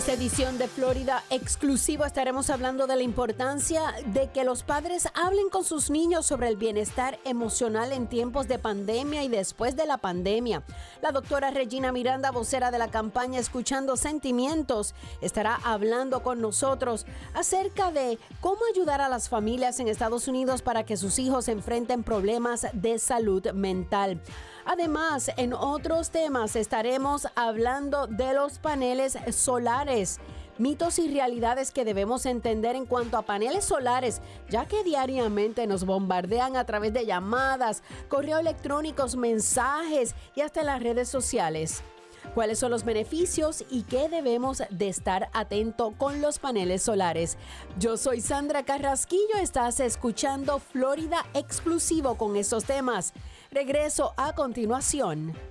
esta edición de Florida exclusivo estaremos hablando de la importancia de que los padres hablen con sus niños sobre el bienestar emocional en tiempos de pandemia y después de la pandemia. La doctora Regina Miranda, vocera de la campaña Escuchando Sentimientos, estará hablando con nosotros acerca de cómo ayudar a las familias en Estados Unidos para que sus hijos enfrenten problemas de salud mental. Además, en otros temas estaremos hablando de los paneles solares mitos y realidades que debemos entender en cuanto a paneles solares, ya que diariamente nos bombardean a través de llamadas, correos electrónicos, mensajes y hasta las redes sociales. ¿Cuáles son los beneficios y qué debemos de estar atento con los paneles solares? Yo soy Sandra Carrasquillo, estás escuchando Florida exclusivo con estos temas. Regreso a continuación.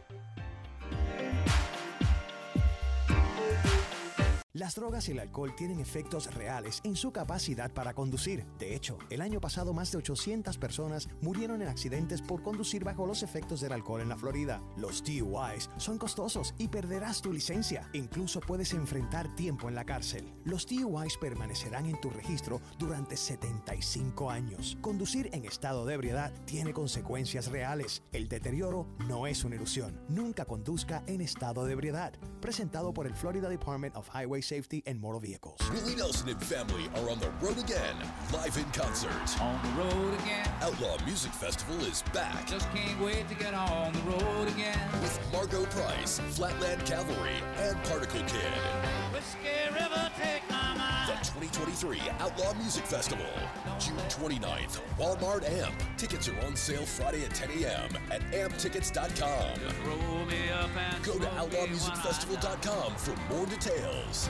Las drogas y el alcohol tienen efectos reales en su capacidad para conducir. De hecho, el año pasado más de 800 personas murieron en accidentes por conducir bajo los efectos del alcohol en la Florida. Los DUIs son costosos y perderás tu licencia. Incluso puedes enfrentar tiempo en la cárcel. Los DUIs permanecerán en tu registro durante 75 años. Conducir en estado de ebriedad tiene consecuencias reales. El deterioro no es una ilusión. Nunca conduzca en estado de ebriedad. Presentado por el Florida Department of Highway safety and motor vehicles. Willie Nelson and family are on the road again, live in concert. On the road again. Outlaw Music Festival is back. Just can't wait to get on the road again. With Margot Price, Flatland Cavalry, and Particle Kid. Whiskey River, take my mind. The 2023 Outlaw Music Festival, June 29th, Walmart AMP. Tickets are on sale Friday at 10 a.m. at amptickets.com. Just roll me up and Go to smoke me one outlawmusicfestival.com for more details.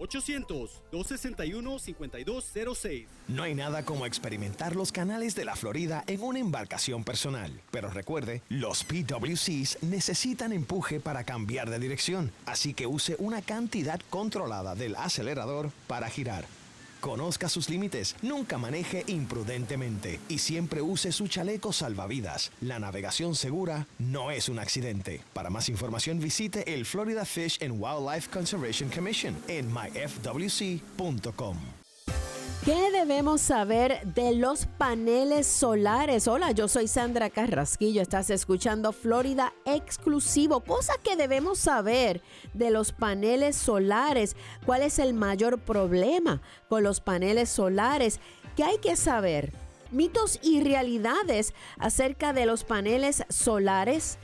800-261-5206. No hay nada como experimentar los canales de la Florida en una embarcación personal. Pero recuerde, los PWCs necesitan empuje para cambiar de dirección, así que use una cantidad controlada del acelerador para girar. Conozca sus límites, nunca maneje imprudentemente y siempre use su chaleco salvavidas. La navegación segura no es un accidente. Para más información visite el Florida Fish and Wildlife Conservation Commission en myfwc.com. ¿Qué debemos saber de los paneles solares? Hola, yo soy Sandra Carrasquillo, estás escuchando Florida Exclusivo. Cosas que debemos saber de los paneles solares. ¿Cuál es el mayor problema con los paneles solares? ¿Qué hay que saber? Mitos y realidades acerca de los paneles solares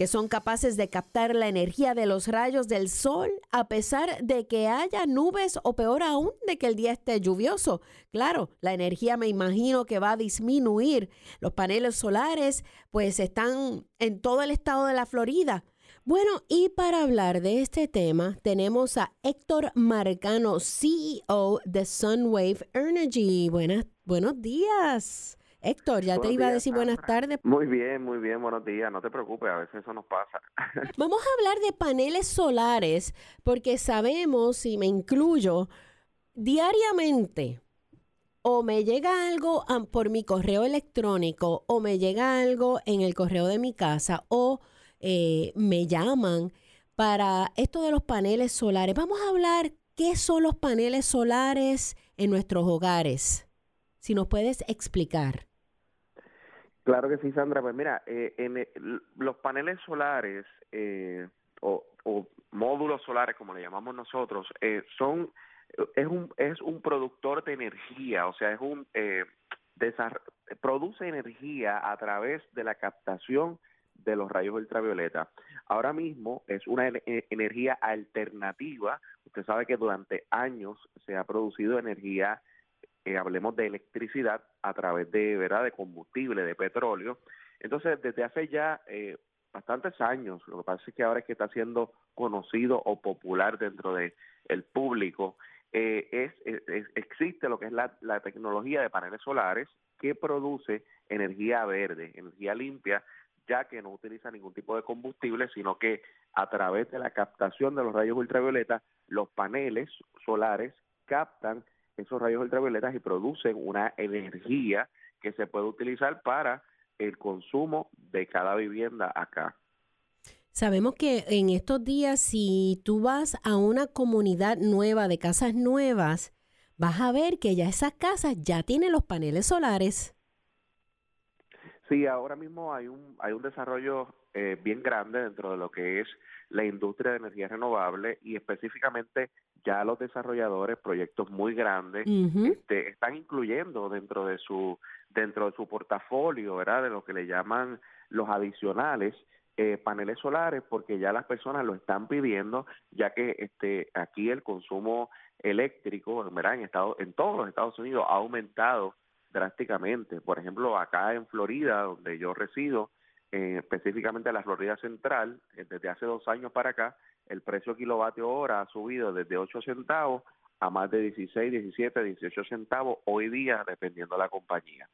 que son capaces de captar la energía de los rayos del sol a pesar de que haya nubes o peor aún de que el día esté lluvioso. Claro, la energía me imagino que va a disminuir. Los paneles solares pues están en todo el estado de la Florida. Bueno, y para hablar de este tema tenemos a Héctor Marcano, CEO de Sunwave Energy. Buenas, buenos días. Héctor, ya te iba a decir buenas tardes. Muy bien, muy bien, buenos días. No te preocupes, a veces eso nos pasa. Vamos a hablar de paneles solares porque sabemos, y me incluyo, diariamente o me llega algo por mi correo electrónico o me llega algo en el correo de mi casa o eh, me llaman para esto de los paneles solares. Vamos a hablar qué son los paneles solares en nuestros hogares. Si nos puedes explicar. Claro que sí, Sandra. Pues mira, eh, en el- los paneles solares eh, o, módulos solares, como le llamamos nosotros, eh, son es un es un productor de energía, o sea, es un eh, produce energía a través de la captación de los rayos ultravioleta. Ahora mismo es una eh, energía alternativa. Usted sabe que durante años se ha producido energía eh, hablemos de electricidad a través de verdad de combustible de petróleo. Entonces desde hace ya eh, bastantes años lo que pasa es que ahora es que está siendo conocido o popular dentro de el público eh, es, es- existe lo que es la, la tecnología de paneles solares que produce energía verde, energía limpia, ya que no utiliza ningún tipo de combustible, sino que a través de la captación de los rayos ultravioletas, los paneles solares captan esos rayos ultravioletas y producen una energía que se puede utilizar para el consumo de cada vivienda acá. Sabemos que en estos días, si tú vas a una comunidad nueva de casas nuevas, vas a ver que ya esas casas ya tienen los paneles solares. Sí, ahora mismo hay un hay un desarrollo eh, bien grande dentro de lo que es la industria de energía renovable y específicamente ya los desarrolladores proyectos muy grandes este, están incluyendo dentro de su dentro de su portafolio, ¿verdad? De lo que le llaman los adicionales eh, paneles solares, porque ya las personas lo están pidiendo, ya que este aquí el consumo eléctrico, ¿verdad? En Estados, en todos los Estados Unidos ha aumentado drásticamente. Por ejemplo, acá en Florida, donde yo resido, eh, específicamente en la Florida Central, eh, desde hace dos años para acá, el precio kilovatio hora ha subido desde 8 centavos a más de 16, 17, 18 centavos hoy día, dependiendo de la compañía.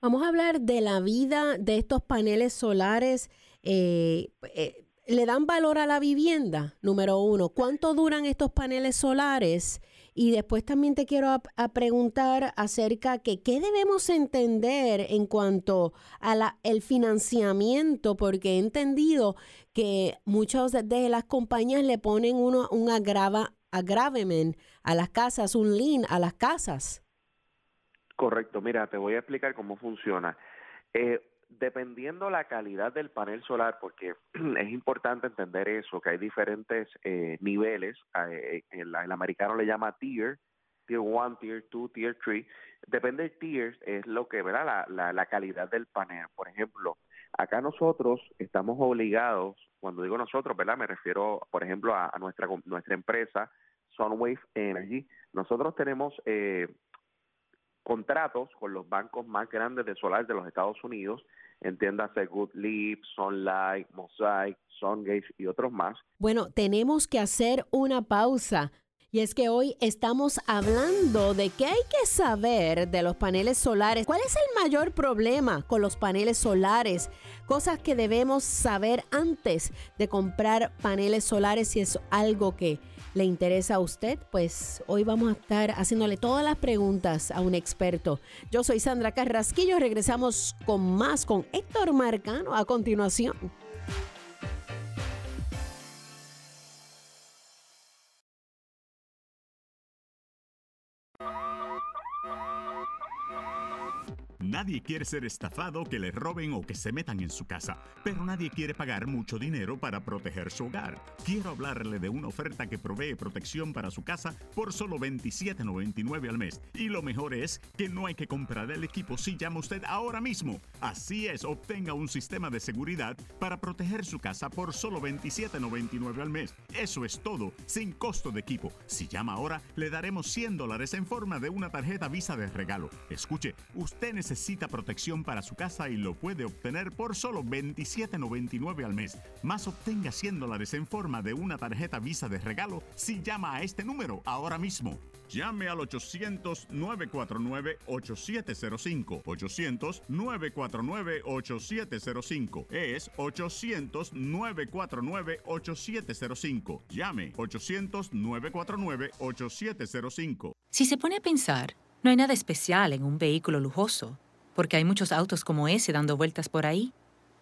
Vamos a hablar de la vida de estos paneles solares. eh, eh, ¿Le dan valor a la vivienda? Número uno, ¿cuánto duran estos paneles solares? Y después también te quiero a, preguntar acerca que qué debemos entender en cuanto a la, el financiamiento, porque he entendido que muchas de las compañías le ponen uno un agrava, agravement a las casas, un lien a las casas. Correcto, mira, te voy a explicar cómo funciona. Eh, dependiendo la calidad del panel solar, porque es importante entender eso, que hay diferentes eh, niveles, eh, el, el americano le llama tier, tier 1, tier 2, tier 3, depende del tier, es lo que, ¿verdad? La, la, la calidad del panel. Por ejemplo, acá nosotros estamos obligados, cuando digo nosotros, ¿verdad? Me refiero, por ejemplo, a, nuestra, nuestra empresa, Sunwave Energy. Nosotros tenemos eh, contratos con los bancos más grandes de solar de los Estados Unidos, entiéndase Good Leap, Sunlight, Mosaic, Sungage y otros más. Bueno, tenemos que hacer una pausa. Y es que hoy estamos hablando de qué hay que saber de los paneles solares. ¿Cuál es el mayor problema con los paneles solares? Cosas que debemos saber antes de comprar paneles solares si es algo que le interesa a usted, pues hoy vamos a estar haciéndole todas las preguntas a un experto. Yo soy Sandra Carrasquillo, regresamos con más con Héctor Marcano a continuación. Nadie quiere ser estafado, que le roben o que se metan en su casa, pero nadie quiere pagar mucho dinero para proteger su hogar. Quiero hablarle de una oferta que provee protección para su casa por solo $27.99 al mes. Y lo mejor es que no hay que comprar el equipo si llama usted ahora mismo. Así es, obtenga un sistema de seguridad para proteger su casa por solo $27.99 al mes. Eso es todo, sin costo de equipo. Si llama ahora, le daremos 100 dólares en forma de una tarjeta Visa de regalo. Escuche, usted necesita necesita protección para su casa y lo puede obtener por solo $27.99 al mes. Más obtenga 100 dólares en forma de una tarjeta Visa de regalo si llama a este número ahora mismo. Llame al 800-949-8705. 800-949-8705. Es 800-949-8705. Llame 800-949-8705. Si se pone a pensar, no hay nada especial en un vehículo lujoso, porque hay muchos autos como ese dando vueltas por ahí.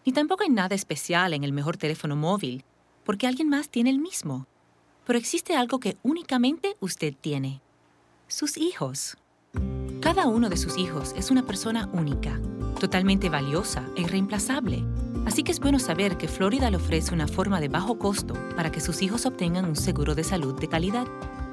Ni tampoco hay nada especial en el mejor teléfono móvil, porque alguien más tiene el mismo. Pero existe algo que únicamente usted tiene. Sus hijos. Cada uno de sus hijos es una persona única, totalmente valiosa e irreemplazable. Así que es bueno saber que Florida le ofrece una forma de bajo costo para que sus hijos obtengan un seguro de salud de calidad.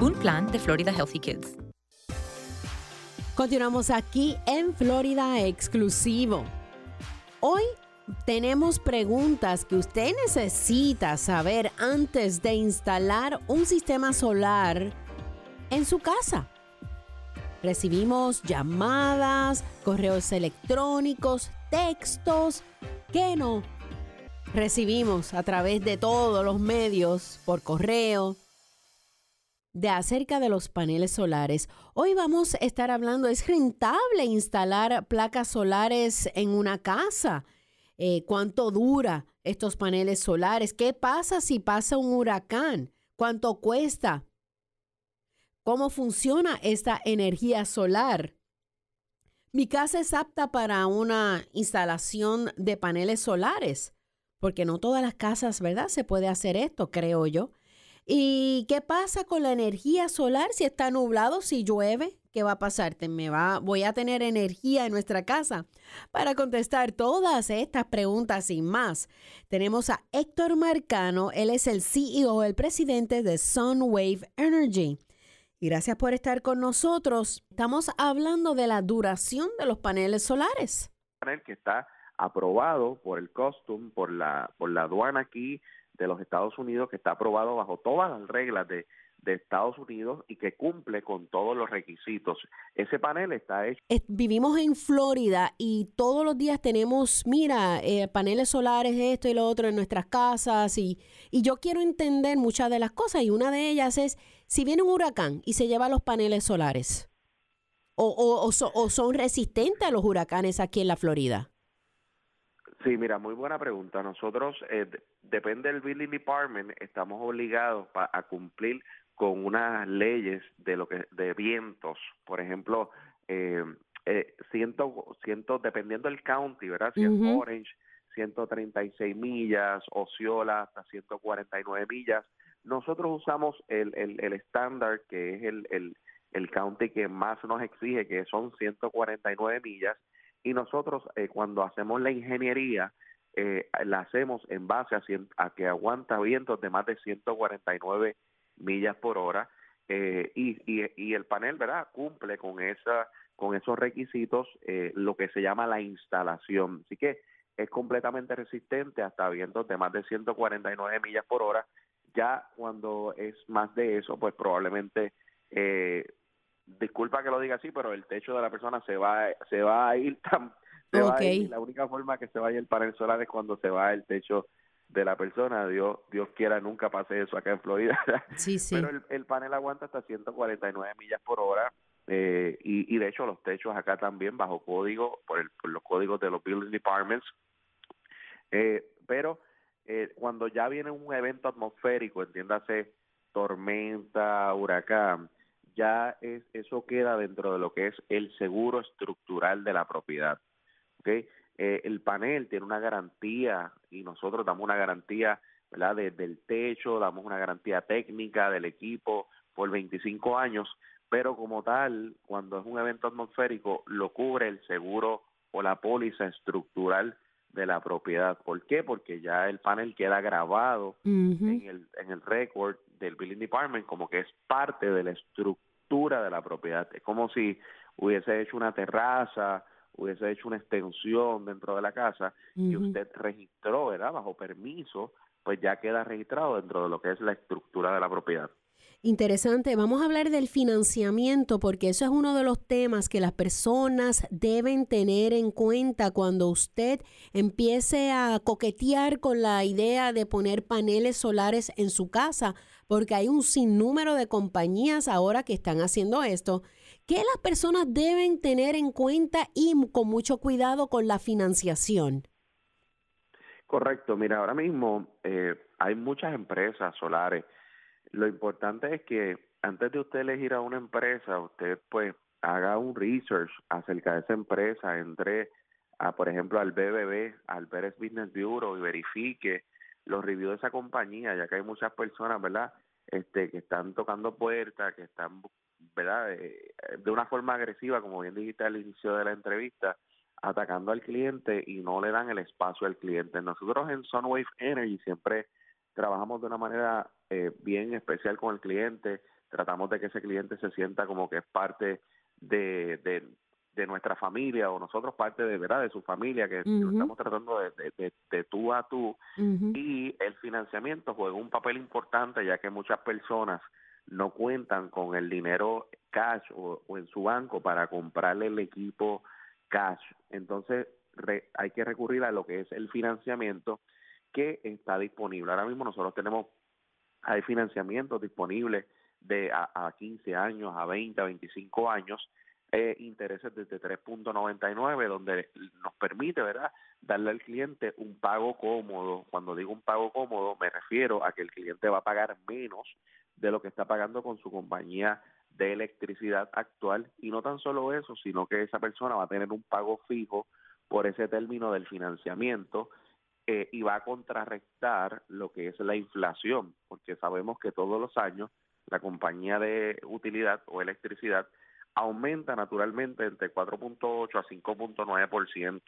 Un plan de Florida Healthy Kids. Continuamos aquí en Florida Exclusivo. Hoy tenemos preguntas que usted necesita saber antes de instalar un sistema solar en su casa. Recibimos llamadas, correos electrónicos, textos que no recibimos a través de todos los medios, por correo, de acerca de los paneles solares. Hoy vamos a estar hablando, ¿es rentable instalar placas solares en una casa? Eh, ¿Cuánto dura estos paneles solares? ¿Qué pasa si pasa un huracán? ¿Cuánto cuesta? ¿Cómo funciona esta energía solar? Mi casa es apta para una instalación de paneles solares, porque no todas las casas, ¿verdad? Se puede hacer esto, creo yo. ¿Y qué pasa con la energía solar si está nublado, si llueve? ¿Qué va a pasar? ¿Me va, ¿Voy a tener energía en nuestra casa? Para contestar todas estas preguntas y más, tenemos a Héctor Marcano. Él es el CEO, el presidente de Sunwave Energy. Gracias por estar con nosotros. Estamos hablando de la duración de los paneles solares. Panel que está aprobado por el Custom, por la, por la aduana aquí de los Estados Unidos, que está aprobado bajo todas las reglas de, de Estados Unidos y que cumple con todos los requisitos. Ese panel está hecho. Vivimos en Florida y todos los días tenemos, mira, eh, paneles solares, esto y lo otro en nuestras casas y, y yo quiero entender muchas de las cosas y una de ellas es si viene un huracán y se lleva los paneles solares o, o, o son resistentes a los huracanes aquí en la Florida. Sí, mira, muy buena pregunta. Nosotros, eh, depende del Building Department, estamos obligados a cumplir con unas leyes de lo que de vientos, por ejemplo, eh, eh, ciento, ciento, dependiendo del county, ¿verdad? Si es Orange, 136 millas, Osceola hasta 149 millas. Nosotros usamos el, el, el estándar que es el, el, el county que más nos exige, que son 149 millas, y nosotros eh, cuando hacemos la ingeniería, eh, la hacemos en base a, que aguanta vientos de más de 149 millas por hora eh, y, y, y, el panel, ¿verdad? Cumple con esa con esos requisitos eh, lo que se llama la instalación. Así que es completamente resistente hasta vientos de más de 149 millas por hora. Ya cuando es más de eso, pues probablemente eh, disculpa que lo diga así, pero el techo de la persona se va se va a ir tan se va a ir, la única forma que se vaya el panel solar es cuando se va el techo de la persona. Dios Dios quiera nunca pase eso acá en Florida. Sí, sí. Pero el, panel aguanta hasta 149 millas por hora eh, y, y de hecho los techos acá también bajo código por, el, por los códigos de los building departments. Eh, pero eh, cuando ya viene un evento atmosférico, entiéndase tormenta, huracán, ya es, eso queda dentro de lo que es el seguro estructural de la propiedad. ¿okay? Eh, el panel tiene una garantía y nosotros damos una garantía ¿verdad? Desde el techo, damos una garantía técnica del equipo por 25 años, pero como tal, cuando es un evento atmosférico, lo cubre el seguro o la póliza estructural de la propiedad. ¿Por qué? Porque ya el panel queda grabado en el en el récord del Building Department como que es parte de la estructura de la propiedad. Es como si hubiese hecho una terraza, hubiese hecho una extensión dentro de la casa y usted registró, ¿verdad? Bajo permiso, pues ya queda registrado dentro de lo que es la estructura de la propiedad. Interesante. Vamos a hablar del financiamiento porque eso es uno de los temas que las personas deben tener en cuenta cuando usted empiece a coquetear con la idea de poner paneles solares en su casa, porque hay un sinnúmero de compañías ahora que están haciendo esto. ¿Qué las personas deben tener en cuenta y con mucho cuidado con la financiación? Correcto. Mira, ahora mismo eh, hay muchas empresas solares lo importante es que antes de usted elegir a una empresa, usted pues haga un research acerca de esa empresa, entre a, por ejemplo, al BBB, al Beres Business Bureau y verifique los reviews de esa compañía, ya que hay muchas personas, ¿verdad? Este, que están tocando puertas, que están, ¿verdad? Eh, de una forma agresiva, como bien dijiste al inicio de la entrevista, atacando al cliente y no le dan el espacio al cliente. Nosotros en Sunwave Energy siempre trabajamos de una manera eh, bien especial con el cliente, tratamos de que ese cliente se sienta como que es parte de, de, de nuestra familia o nosotros parte de verdad de su familia que Ujú. estamos tratando de, de, de- de tú a tú y el financiamiento juega un papel importante ya que muchas personas no cuentan con el dinero cash o, o en su banco para comprarle el equipo cash. Entonces re- hay que recurrir a lo que es el financiamiento que está disponible. Ahora mismo nosotros tenemos, hay financiamientos disponibles de a, a 15 años, a 20, a 25 años, eh, intereses desde 3.99, donde nos permite, ¿verdad?, darle al cliente un pago cómodo. Cuando digo un pago cómodo, me refiero a que el cliente va a pagar menos de lo que está pagando con su compañía de electricidad actual y no tan solo eso, sino que esa persona va a tener un pago fijo por ese término del financiamiento eh, y va a contrarrestar lo que es la inflación, porque sabemos que todos los años la compañía de utilidad o electricidad aumenta naturalmente entre 4.8 a 5.9%.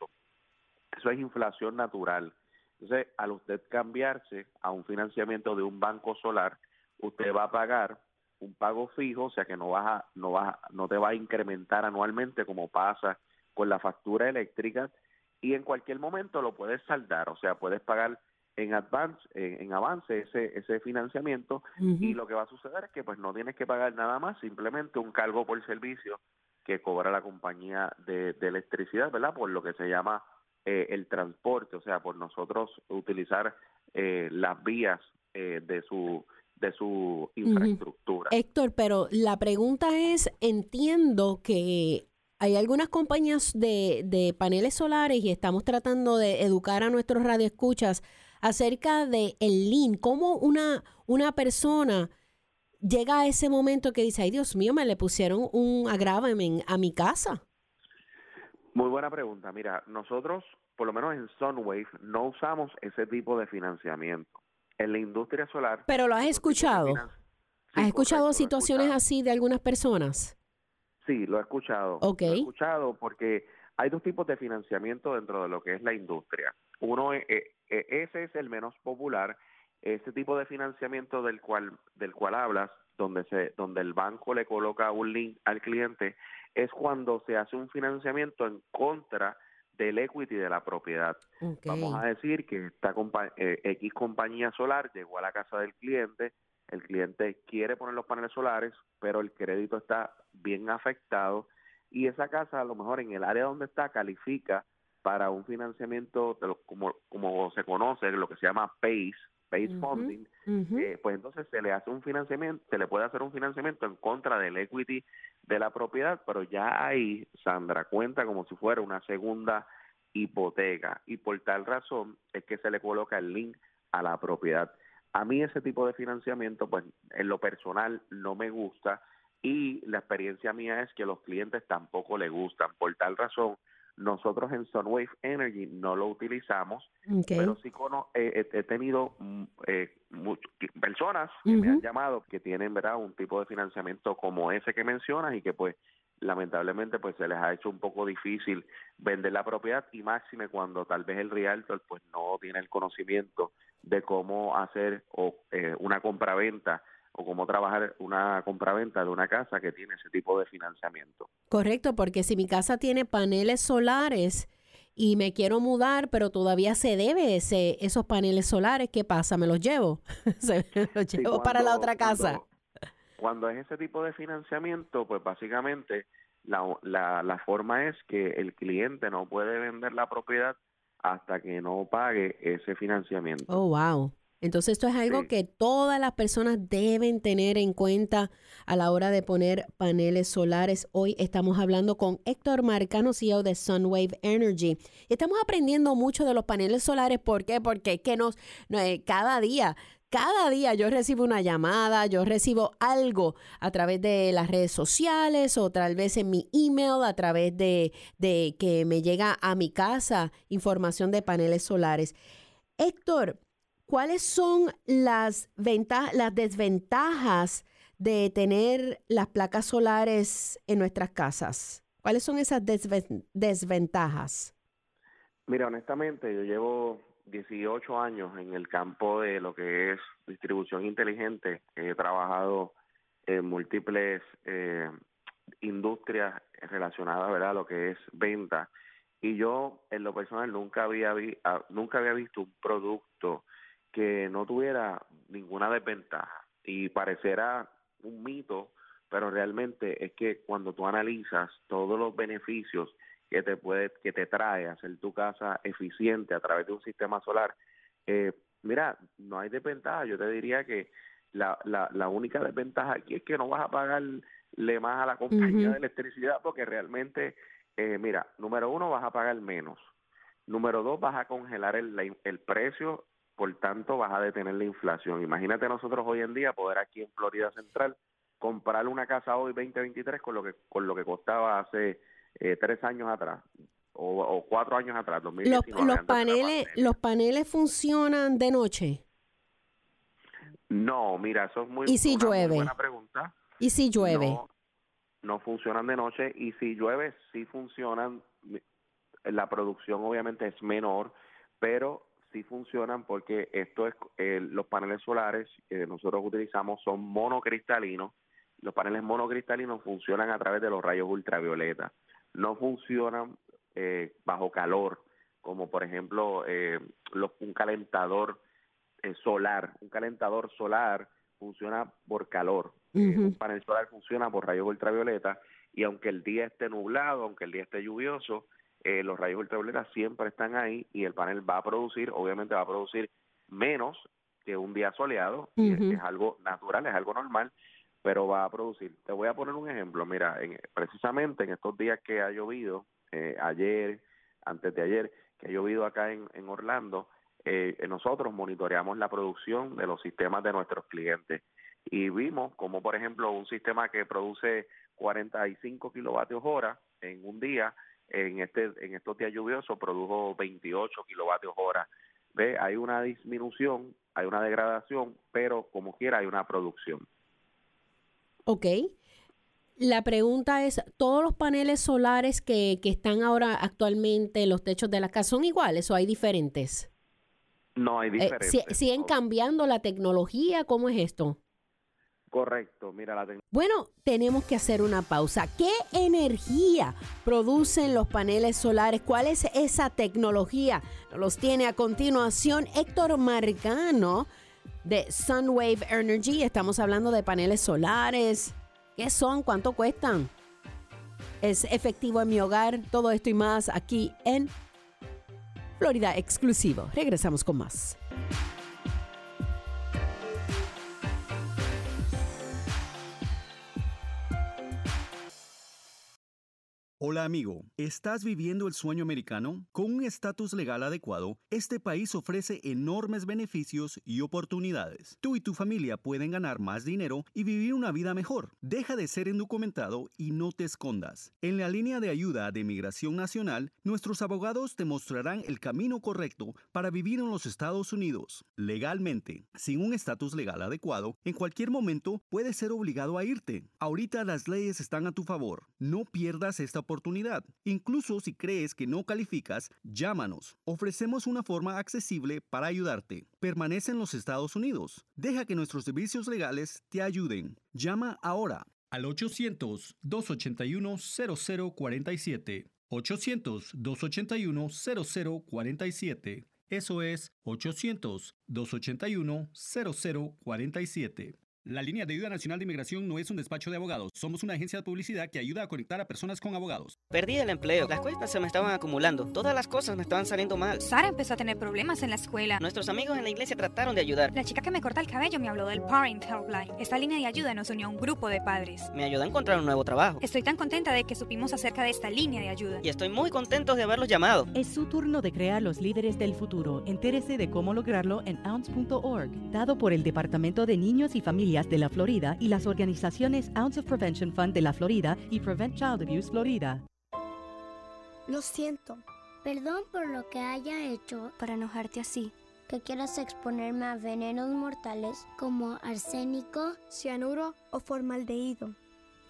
Eso es inflación natural. Entonces, al usted cambiarse a un financiamiento de un banco solar, usted va a pagar un pago fijo, o sea que no vas a, no vas no te va a incrementar anualmente como pasa con la factura eléctrica y en cualquier momento lo puedes saldar, o sea, puedes pagar en advance, en, en avance ese ese financiamiento y lo que va a suceder es que pues no tienes que pagar nada más, simplemente un cargo por servicio que cobra la compañía de, de electricidad, ¿verdad? Por lo que se llama eh, el transporte, o sea, por nosotros utilizar eh, las vías eh, de su de su infraestructura. Héctor, pero la pregunta es, entiendo que hay algunas compañías de, de paneles solares y estamos tratando de educar a nuestros radioescuchas acerca de el lean, cómo una, una persona llega a ese momento que dice, ay Dios mío, me le pusieron un agravamen a mi casa. Muy buena pregunta. Mira, nosotros, por lo menos en Sunwave, no usamos ese tipo de financiamiento. En la industria solar. Pero lo has escuchado. ¿Has escuchado correcto, situaciones escuchado. así de algunas personas? Sí, lo he escuchado. Ok. Lo he escuchado porque hay dos tipos de financiamiento dentro de lo que es la industria. Uno, es- eh, eh, ese es el menos popular, ese tipo de financiamiento del cual del cual hablas, donde se donde el banco le coloca un link al cliente, es cuando se hace un financiamiento en contra del equity de la propiedad. Vamos a decir que esta compa- eh, X compañía solar llegó a la casa del cliente, el cliente quiere poner los paneles solares, pero el crédito está bien afectado y esa casa a lo mejor en el área donde está califica para un financiamiento de lo- como, como se conoce, lo que se llama PACE, PACE Funding, eh, pues entonces se le hace un financiamiento, se le puede hacer un financiamiento en contra del equity de la propiedad, pero ya ahí, Sandra, cuenta como si fuera una segunda hipoteca y por tal razón es que se le coloca el link a la propiedad. A mí ese tipo de financiamiento, pues en lo personal no me gusta y la experiencia mía es que los clientes tampoco le gustan. Por tal razón, nosotros en Sunwave Energy no lo utilizamos, pero sí cono- eh, he, he tenido mm, eh, que- personas que me han llamado que tienen verdad un tipo de financiamiento como ese que mencionas y que pues lamentablemente pues se les ha hecho un poco difícil vender la propiedad y máxime cuando tal vez el realtor pues no tiene el conocimiento de cómo hacer o eh, una compraventa o cómo trabajar una compraventa de una casa que tiene ese tipo de financiamiento. Correcto, porque si mi casa tiene paneles solares y me quiero mudar, pero todavía se debe ese, esos paneles solares, ¿qué pasa? ¿Me los llevo? Se me los Sí, llevo para la otra casa. Cuando, cuando es ese tipo de financiamiento, pues básicamente la, la, la forma es que el cliente no puede vender la propiedad hasta que no pague ese financiamiento. Oh, wow. Entonces esto es algo Sí. que todas las personas deben tener en cuenta a la hora de poner paneles solares. Hoy estamos hablando con Héctor Marcano, CEO de Sunwave Energy. Estamos aprendiendo mucho de los paneles solares. ¿Por qué? Porque es que nos, no, eh, cada día cada día yo recibo una llamada, yo recibo algo a través de las redes sociales o tal vez en mi email, a través de, de que me llega a mi casa información de paneles solares. Héctor, ¿cuáles son las, venta- las desventajas de tener las placas solares en nuestras casas? ¿Cuáles son esas desven- desventajas? Mira, honestamente, yo llevo 18 años en el campo de lo que es distribución inteligente. He trabajado en múltiples eh, industrias relacionadas ¿verdad? a lo que es venta. Y yo, en lo personal, nunca había, ah, nunca había visto un producto que no tuviera ninguna desventaja. Y parecerá un mito, pero realmente es que cuando tú analizas todos los beneficios que te puede, que te trae hacer tu casa eficiente a través de un sistema solar, eh, mira, no hay desventaja. Yo te diría que la, la, la única desventaja aquí es que no vas a pagarle más a la compañía de electricidad porque realmente, eh, mira, número uno, vas a pagar menos. Número dos, vas a congelar el, el precio, por tanto, vas a detener la inflación. Imagínate nosotros hoy en día poder aquí en Florida Central comprar una casa hoy 2023 con lo que con lo que costaba hace eh, tres años atrás o, cuatro años atrás. los, los paneles los paneles funcionan de noche. No, mira, eso es muy, ¿Y si llueve? buena pregunta. ¿Y si llueve? No, no funcionan de noche y si llueve sí funcionan. La producción obviamente es menor, pero sí funcionan porque esto es eh, los paneles solares que nosotros utilizamos son monocristalinos. Los paneles monocristalinos funcionan a través de los rayos ultravioleta. No funcionan eh, bajo calor, como por ejemplo eh, un calentador eh, solar. Un calentador solar funciona por calor. Un panel solar funciona por rayos ultravioleta y aunque el día esté nublado, aunque el día esté lluvioso, los rayos ultravioleta siempre están ahí y el panel va a producir, obviamente va a producir menos que un día soleado, y es, algo natural, es algo normal, pero va a producir. Te voy a poner un ejemplo, mira, precisamente en estos días que ha llovido, eh, ayer, antes de ayer, que ha llovido acá en, Orlando, eh, nosotros monitoreamos la producción de los sistemas de nuestros clientes y vimos como por ejemplo un sistema que produce 45 kilovatios hora en un día en este en estos días lluviosos produjo 28 kilovatios hora ve hay una disminución hay una degradación pero como quiera hay una producción Ok. La pregunta es, ¿todos los paneles solares que, que están ahora actualmente en los techos de la casa son iguales o hay diferentes? No, hay Eh, diferentes. si- ¿Siguen cambiando la tecnología? ¿Cómo es esto? Correcto, mira la tecnología. Bueno, tenemos que hacer una pausa. ¿Qué energía producen los paneles solares? ¿Cuál es esa tecnología? Los tiene a continuación Héctor Marcano de Sunwave Energy. Estamos hablando de paneles solares. ¿Qué son? ¿Cuánto cuestan? ¿Es efectivo en mi hogar? Todo esto y más aquí en Florida Exclusivo. Regresamos con más. Hola amigo, ¿estás viviendo el sueño americano? Con un estatus legal adecuado, este país ofrece enormes beneficios y oportunidades. Tú y tu familia pueden ganar más dinero y vivir una vida mejor. Deja de ser indocumentado y no te escondas. En la línea de ayuda de Migración Nacional, nuestros abogados te mostrarán el camino correcto para vivir en los Estados Unidos legalmente. Sin un estatus legal adecuado, en cualquier momento puedes ser obligado a irte. Ahorita las leyes están a tu favor. No pierdas esta oportunidad. Incluso si crees que no calificas, llámanos. Ofrecemos una forma accesible para ayudarte. Permanece en los Estados Unidos. Deja que nuestros servicios legales te ayuden. Llama ahora al 800-281-0047. 800-281-0047. Eso es 800-281-0047. La línea de ayuda nacional de inmigración no es un despacho de abogados. Somos una agencia de publicidad que ayuda a conectar a personas con abogados. Perdí el empleo. Las cuentas se me estaban acumulando. Todas las cosas me estaban saliendo mal. Sara empezó a tener problemas en la escuela. Nuestros amigos en la iglesia trataron de ayudar. La chica que me corta el cabello me habló del Parent Helpline. Esta línea de ayuda nos unió a un grupo de padres. Me ayudó a encontrar un nuevo trabajo. Estoy tan contenta de que supimos acerca de esta línea de ayuda. Y estoy muy contento de haberlos llamado. Es su turno de crear los líderes del futuro. Entérese de cómo lograrlo en ounce.org, dado por el Departamento de Niños y Familias de la Florida y las organizaciones Ounce of Prevention Fund de la Florida y Prevent Child Abuse Florida. Lo siento. Perdón por lo que haya hecho para enojarte así. Que quieras exponerme a venenos mortales como arsénico, cianuro o formaldehído.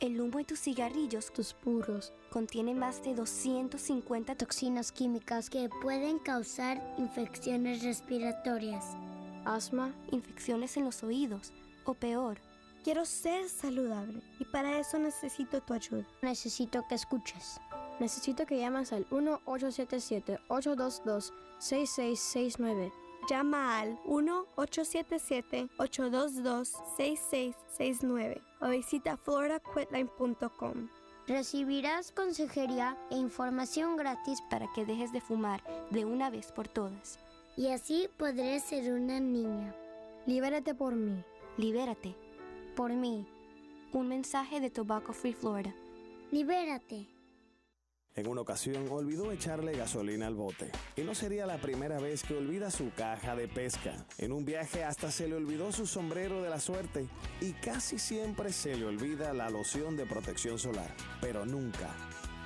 El humo de tus cigarrillos, tus puros, contienen más de 250 toxinas químicas que pueden causar infecciones respiratorias, asma, infecciones en los oídos o peor, Quiero ser saludable y para eso necesito tu ayuda. Necesito que escuches. Necesito que llames al 1-877-822-6669. Llama al 1-877-822-6669 o visita floridaquitline.com. Recibirás consejería e información gratis para que dejes de fumar de una vez por todas. y así podré ser una niña. Libérate por mí. Libérate. Por mí. Un mensaje de Tobacco Free Florida. Libérate. En una ocasión olvidó echarle gasolina al bote. Y no sería la primera vez que olvida su caja de pesca. En un viaje hasta se le olvidó su sombrero de la suerte. Y casi siempre se le olvida la loción de protección solar. Pero nunca,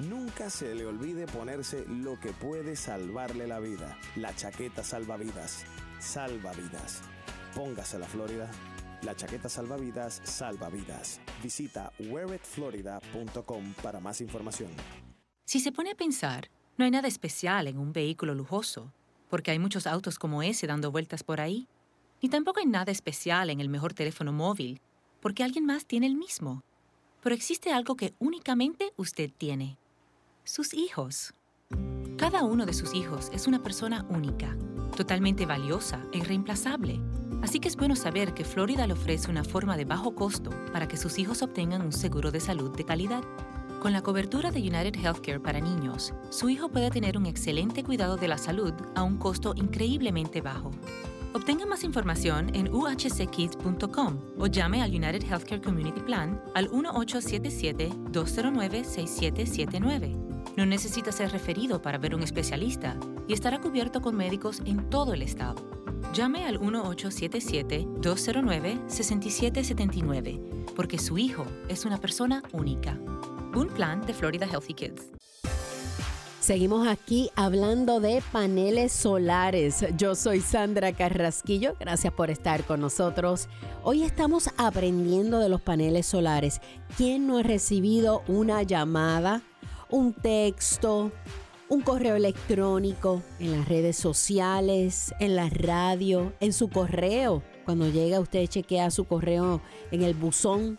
nunca se le olvide ponerse lo que puede salvarle la vida. La chaqueta salvavidas. Salvavidas. Póngase la Florida. La chaqueta salvavidas salva vidas. Visita wearitflorida.com para más información. Si se pone a pensar, no hay nada especial en un vehículo lujoso, porque hay muchos autos como ese dando vueltas por ahí. Ni tampoco hay nada especial en el mejor teléfono móvil, porque alguien más tiene el mismo. Pero existe algo que únicamente usted tiene. Sus hijos. Cada uno de sus hijos es una persona única, totalmente valiosa e irreemplazable. Así que es bueno saber que Florida le ofrece una forma de bajo costo para que sus hijos obtengan un seguro de salud de calidad. Con la cobertura de United Healthcare para niños, su hijo puede tener un excelente cuidado de la salud a un costo increíblemente bajo. Obtenga más información en uhckids.com o llame al United Healthcare Community Plan al 1877-209-6779. No necesita ser referido para ver un especialista y estará cubierto con médicos en todo el estado. Llame al 1877-209-6779 porque su hijo es una persona única. Un plan de Florida Healthy Kids. Seguimos aquí hablando de paneles solares. Yo soy Sandra Carrasquillo. Gracias por estar con nosotros. Hoy estamos aprendiendo de los paneles solares. ¿Quién no ha recibido una llamada, un texto, un correo electrónico en las redes sociales, en la radio, en su correo? Cuando llega usted chequea su correo en el buzón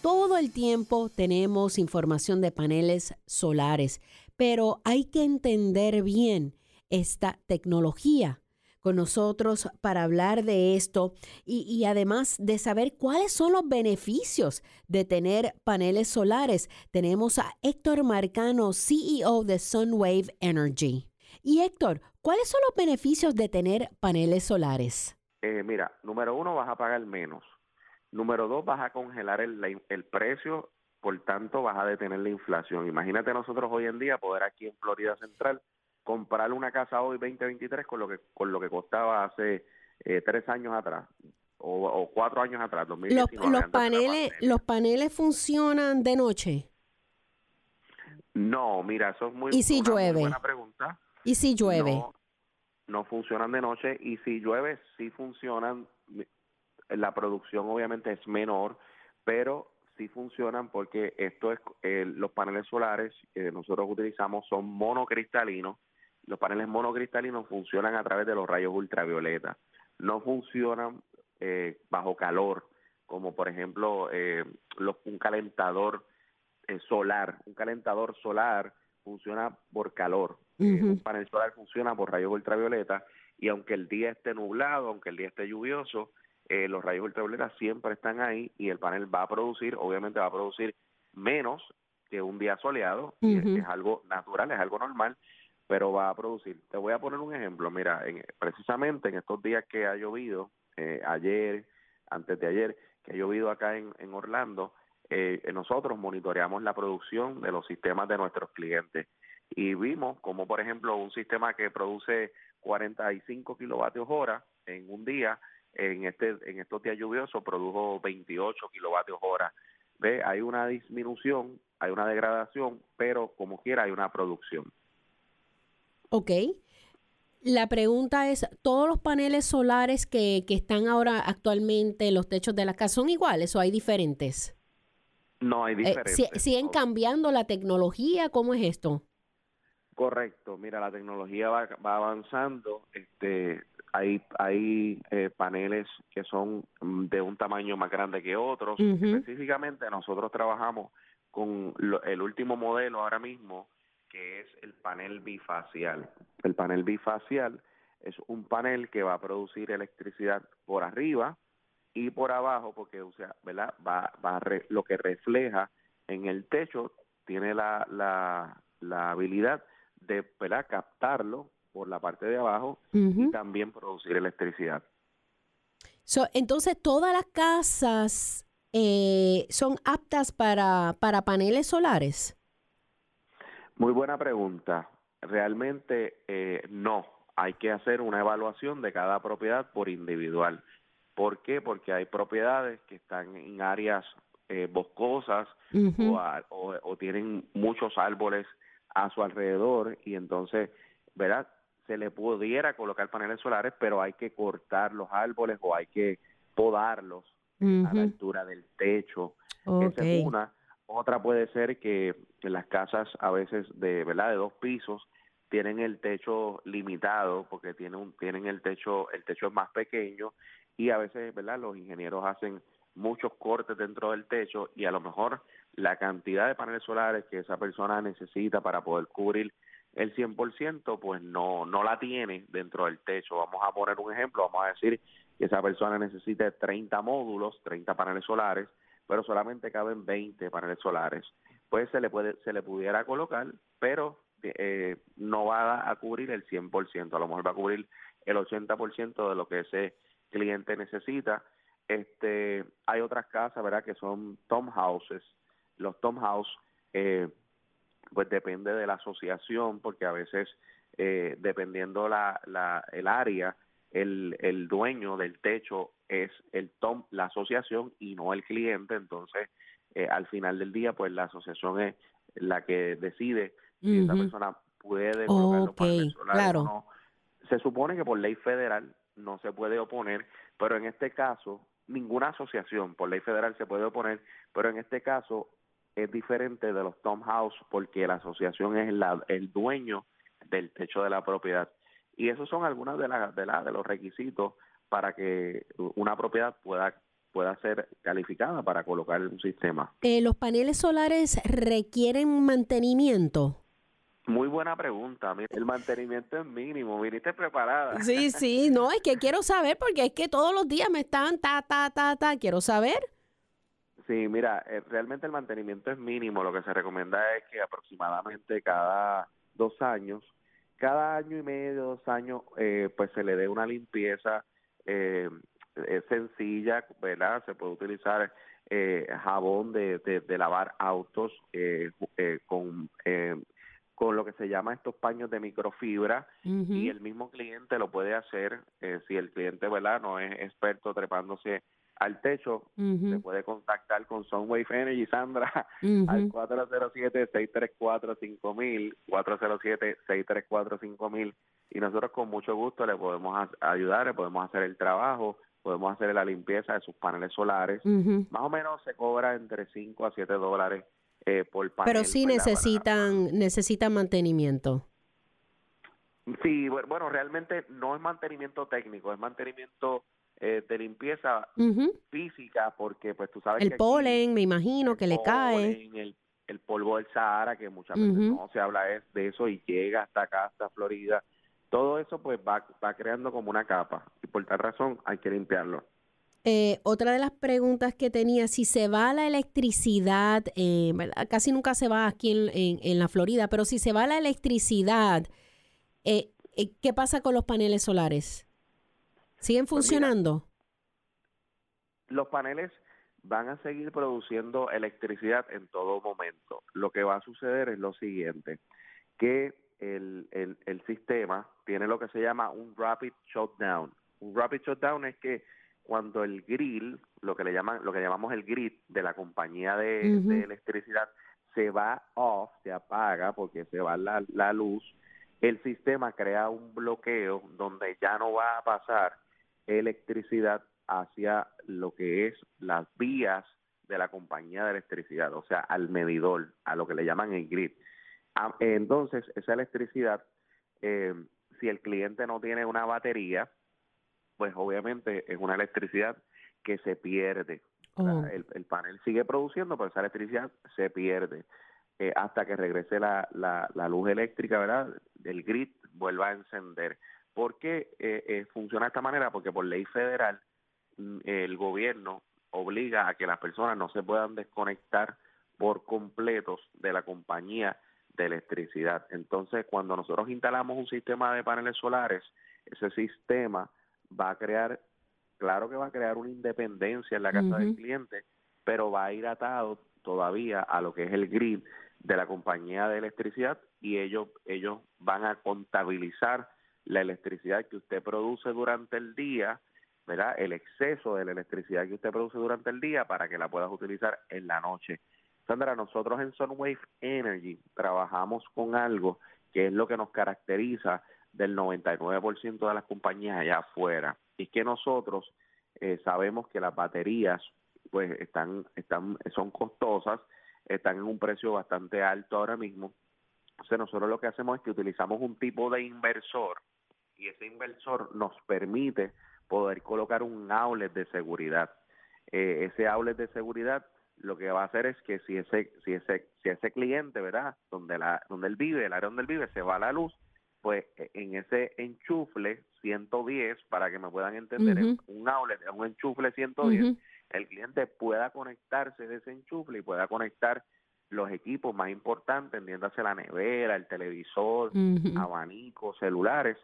todo el tiempo tenemos información de paneles solares, pero hay que entender bien esta tecnología con nosotros para hablar de esto y, además de saber cuáles son los beneficios de tener paneles solares. Tenemos a Héctor Marcano, CEO de Sunwave Energy. Y Héctor, ¿cuáles son los beneficios de tener paneles solares? Eh, mira, número uno, vas a pagar menos. Número dos, vas a congelar el, el precio, por tanto vas a detener la inflación. Imagínate nosotros hoy en día poder aquí en Florida Central comprar una casa hoy 2023 con lo que con lo que costaba hace eh, tres años atrás o, o cuatro años atrás, Los, 2019. los la paneles, los paneles funcionan de noche. No, mira, eso es muy, ¿Y si una muy llueve? buena pregunta. ¿Y si llueve? No, no funcionan de noche y si llueve sí funcionan. La producción obviamente es menor, pero sí funcionan porque esto es eh, los paneles solares que nosotros utilizamos son monocristalinos. Los paneles monocristalinos funcionan a través de los rayos ultravioleta. No funcionan eh, bajo calor, como por ejemplo eh, los- un calentador eh, solar. Un calentador solar funciona por calor. Eh, un panel solar funciona por rayos ultravioleta y aunque el día esté nublado, aunque el día esté lluvioso, eh, los rayos ultravioleta siempre están ahí y el panel va a producir, obviamente va a producir menos que un día soleado, y es- es, algo natural, es algo normal, pero va a producir. Te voy a poner un ejemplo, mira, en- precisamente en estos días que ha llovido, eh, ayer, antes de ayer, que ha llovido acá en, Orlando, eh, nosotros monitoreamos la producción de los sistemas de nuestros clientes. Y vimos como por ejemplo un sistema que produce 45 kilovatios hora en un día en este en estos días lluviosos produjo 28 kilovatios hora. Ve hay una disminución hay una degradación pero como quiera hay una producción Ok. La pregunta es, ¿todos los paneles solares que, que están ahora actualmente en los techos de la casa son iguales o hay diferentes? no hay Eh, diferencia si- ¿Siguen cambiando la tecnología? ¿Cómo es esto? Correcto, mira, la tecnología va, va avanzando, este, hay hay eh, paneles que son mm, de un tamaño más grande que otros. Específicamente nosotros trabajamos con lo- el último modelo ahora mismo que es el panel bifacial. El panel bifacial es un panel que va a producir electricidad por arriba y por abajo porque o sea, ¿verdad? Va, va re- lo que refleja en el techo tiene la, la, la habilidad de ¿verdad? captarlo por la parte de abajo y también producir electricidad. So, entonces, todas las casas eh, son aptas para, para paneles solares. Muy buena pregunta. Realmente eh, no. Hay que hacer una evaluación de cada propiedad por individual. ¿Por qué? Porque hay propiedades que están en áreas eh, boscosas o, a- o- o tienen muchos árboles a su alrededor y entonces, ¿verdad? Se le pudiera colocar paneles solares, pero hay que cortar los árboles o hay que podarlos a la altura del techo. Esa es una. Otra puede ser que las casas a veces de verdad de dos pisos tienen el techo limitado porque tienen tienen el techo el techo es más pequeño y a veces verdad los ingenieros hacen muchos cortes dentro del techo y a lo mejor la cantidad de paneles solares que esa persona necesita para poder cubrir el 100% pues no no la tiene dentro del techo. Vamos a poner un ejemplo, vamos a decir que esa persona necesita 30 módulos, 30 paneles solares, pero solamente caben 20 paneles solares. Pues se le puede se le pudiera colocar, pero eh, no va a cubrir el 100%, a lo mejor va a cubrir el 80% de lo que ese cliente necesita. Este, hay otras casas, ¿verdad?, que son tom houses. Los tom house eh, pues depende de la asociación, porque a veces, eh, dependiendo la, la, el área, el, el dueño del techo es el tom, la asociación y no el cliente, entonces eh, al final del día, pues la asociación es la que decide si esa Ujú. persona puede colocar los Ok, paneles solares claro. o no. Se supone que por ley federal no se puede oponer, pero en este caso, ninguna asociación por ley federal se puede oponer, pero en este caso es diferente de los Tom House porque la asociación es la- el dueño del techo de la propiedad. Y esos son algunos de, la, de, la- de los requisitos para que una propiedad pueda, pueda ser calificada para colocar un sistema. Eh, ¿Los paneles solares requieren mantenimiento? Muy buena pregunta. Mira, El mantenimiento es mínimo. Viniste preparada. Sí, sí, no, es que quiero saber porque es que todos los días me están ta, ta, ta, ta, quiero saber. Sí, mira, eh, realmente el mantenimiento es mínimo. Lo que se recomienda es que aproximadamente cada dos años, cada año y medio, dos años, eh, pues se le dé una limpieza eh, sencilla, ¿verdad? Se puede utilizar eh, jabón de, de, de lavar autos eh, eh, con eh, con lo que se llama estos paños de microfibra y el mismo cliente lo puede hacer eh, si el cliente verdad no es experto trepándose al techo se puede contactar con Sunwave Energy Sandra Ujú. al 407-634-5000 407-634-5000 y nosotros con mucho gusto le podemos ayudar, le podemos hacer el trabajo podemos hacer la limpieza de sus paneles solares. Más o menos se cobra entre 5 a 7 dólares eh, por panel Pero sí necesitan, necesitan mantenimiento. Sí, bu- bueno, realmente no es mantenimiento técnico, es mantenimiento eh, de limpieza física, porque pues tú sabes El que aquí polen, me imagino, que le cae. el, el polvo del Sahara, que muchas veces no se habla de eso y llega hasta acá, hasta Florida, todo eso pues va, va creando como una capa y por tal razón hay que limpiarlo. Eh, otra de las preguntas que tenía, si se va la electricidad, eh, casi nunca se va aquí en, en- en la Florida, pero si se va la electricidad, eh, eh, ¿qué pasa con los paneles solares? ¿Siguen Pues mira, funcionando? los paneles van a seguir produciendo electricidad en todo momento. Lo que va a suceder es lo siguiente, que el, el, el sistema tiene lo que se llama un rapid shutdown. Un rapid shutdown es que cuando el grill, lo que le llaman, lo que llamamos el grid de la compañía de, de electricidad, se va off, se apaga porque se va la, la luz, el sistema crea un bloqueo donde ya no va a pasar electricidad hacia lo que es las vías de la compañía de electricidad, o sea, al medidor, a lo que le llaman el grid. Ah, Entonces, esa electricidad, eh, si el cliente no tiene una batería, pues obviamente es una electricidad que se pierde. Oh. El, el panel sigue produciendo, pero esa electricidad se pierde eh, hasta que regrese la, la, la luz eléctrica, ¿verdad? El grid vuelva a encender. ¿Por qué eh, eh, funciona de esta manera? Porque por ley federal mm, el gobierno obliga a que las personas no se puedan desconectar por completos de la compañía de electricidad. Entonces, cuando nosotros instalamos un sistema de paneles solares, ese sistema va a crear, claro que va a crear una independencia en la casa del cliente, pero va a ir atado todavía a lo que es el grid de la compañía de electricidad y ellos ellos van a contabilizar la electricidad que usted produce durante el día, ¿verdad? El exceso de la electricidad que usted produce durante el día para que la puedas utilizar en la noche. Sandra, nosotros en Sunwave Energy trabajamos con algo que es lo que nos caracteriza del 99% de las compañías allá afuera. Y que nosotros eh, sabemos que las baterías pues están, están, son costosas, están en un precio bastante alto ahora mismo. Entonces nosotros lo que hacemos es que utilizamos un tipo de inversor y ese inversor nos permite poder colocar un outlet de seguridad. Eh, ese outlet de seguridad lo que va a hacer es que si ese si ese si ese cliente, ¿verdad? Donde la donde él vive, el área donde él vive se va la luz, pues eh, en ese enchufle 110 para que me puedan entender, un outlet es un enchufle 110, Ujú. el cliente pueda conectarse de ese enchufle y pueda conectar los equipos más importantes, entiéndase la nevera, el televisor, Ujú. abanicos, celulares,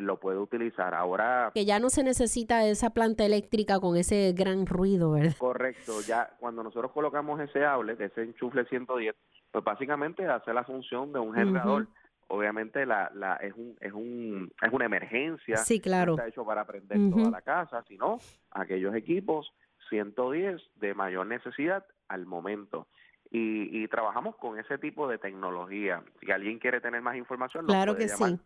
lo puede utilizar. Ahora Que ya no se necesita esa planta eléctrica con ese gran ruido, ¿verdad? Correcto, ya cuando nosotros colocamos ese outlet, ese enchufle 110, pues básicamente hace la función de un generador. Obviamente la, la es un es un es una emergencia. Sí, claro. No está hecho para prender toda la casa, sino aquellos equipos 110 de mayor necesidad al momento. Y, y trabajamos con ese tipo de tecnología. Si alguien quiere tener más información, nos Claro puede que llamar sí.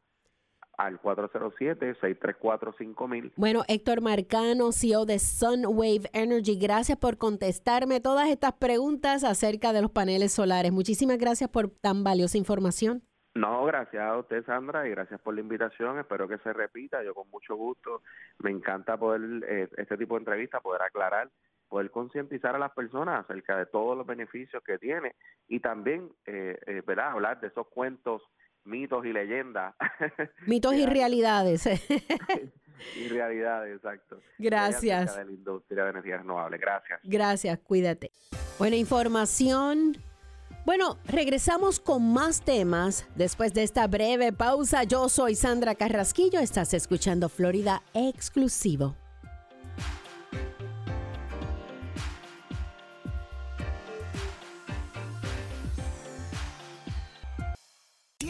Al 407-634-5000. Bueno, Héctor Marcano, CEO de Sunwave Energy, gracias por contestarme todas estas preguntas acerca de los paneles solares. Muchísimas gracias por tan valiosa información. No, gracias a usted, Sandra, y gracias por la invitación. Espero que se repita. Yo con mucho gusto. Me encanta poder, eh, este tipo de entrevistas, poder aclarar, poder concientizar a las personas acerca de todos los beneficios que tiene y también, eh, eh, ¿verdad? Hablar de esos cuentos, mitos y leyendas Mitos y realidades. y realidades, exacto. Gracias. De la industria de energías renovables. Gracias. Gracias, cuídate. Buena información. Bueno, regresamos con más temas después de esta breve pausa. Yo soy Sandra Carrasquillo, estás escuchando Florida Exclusivo.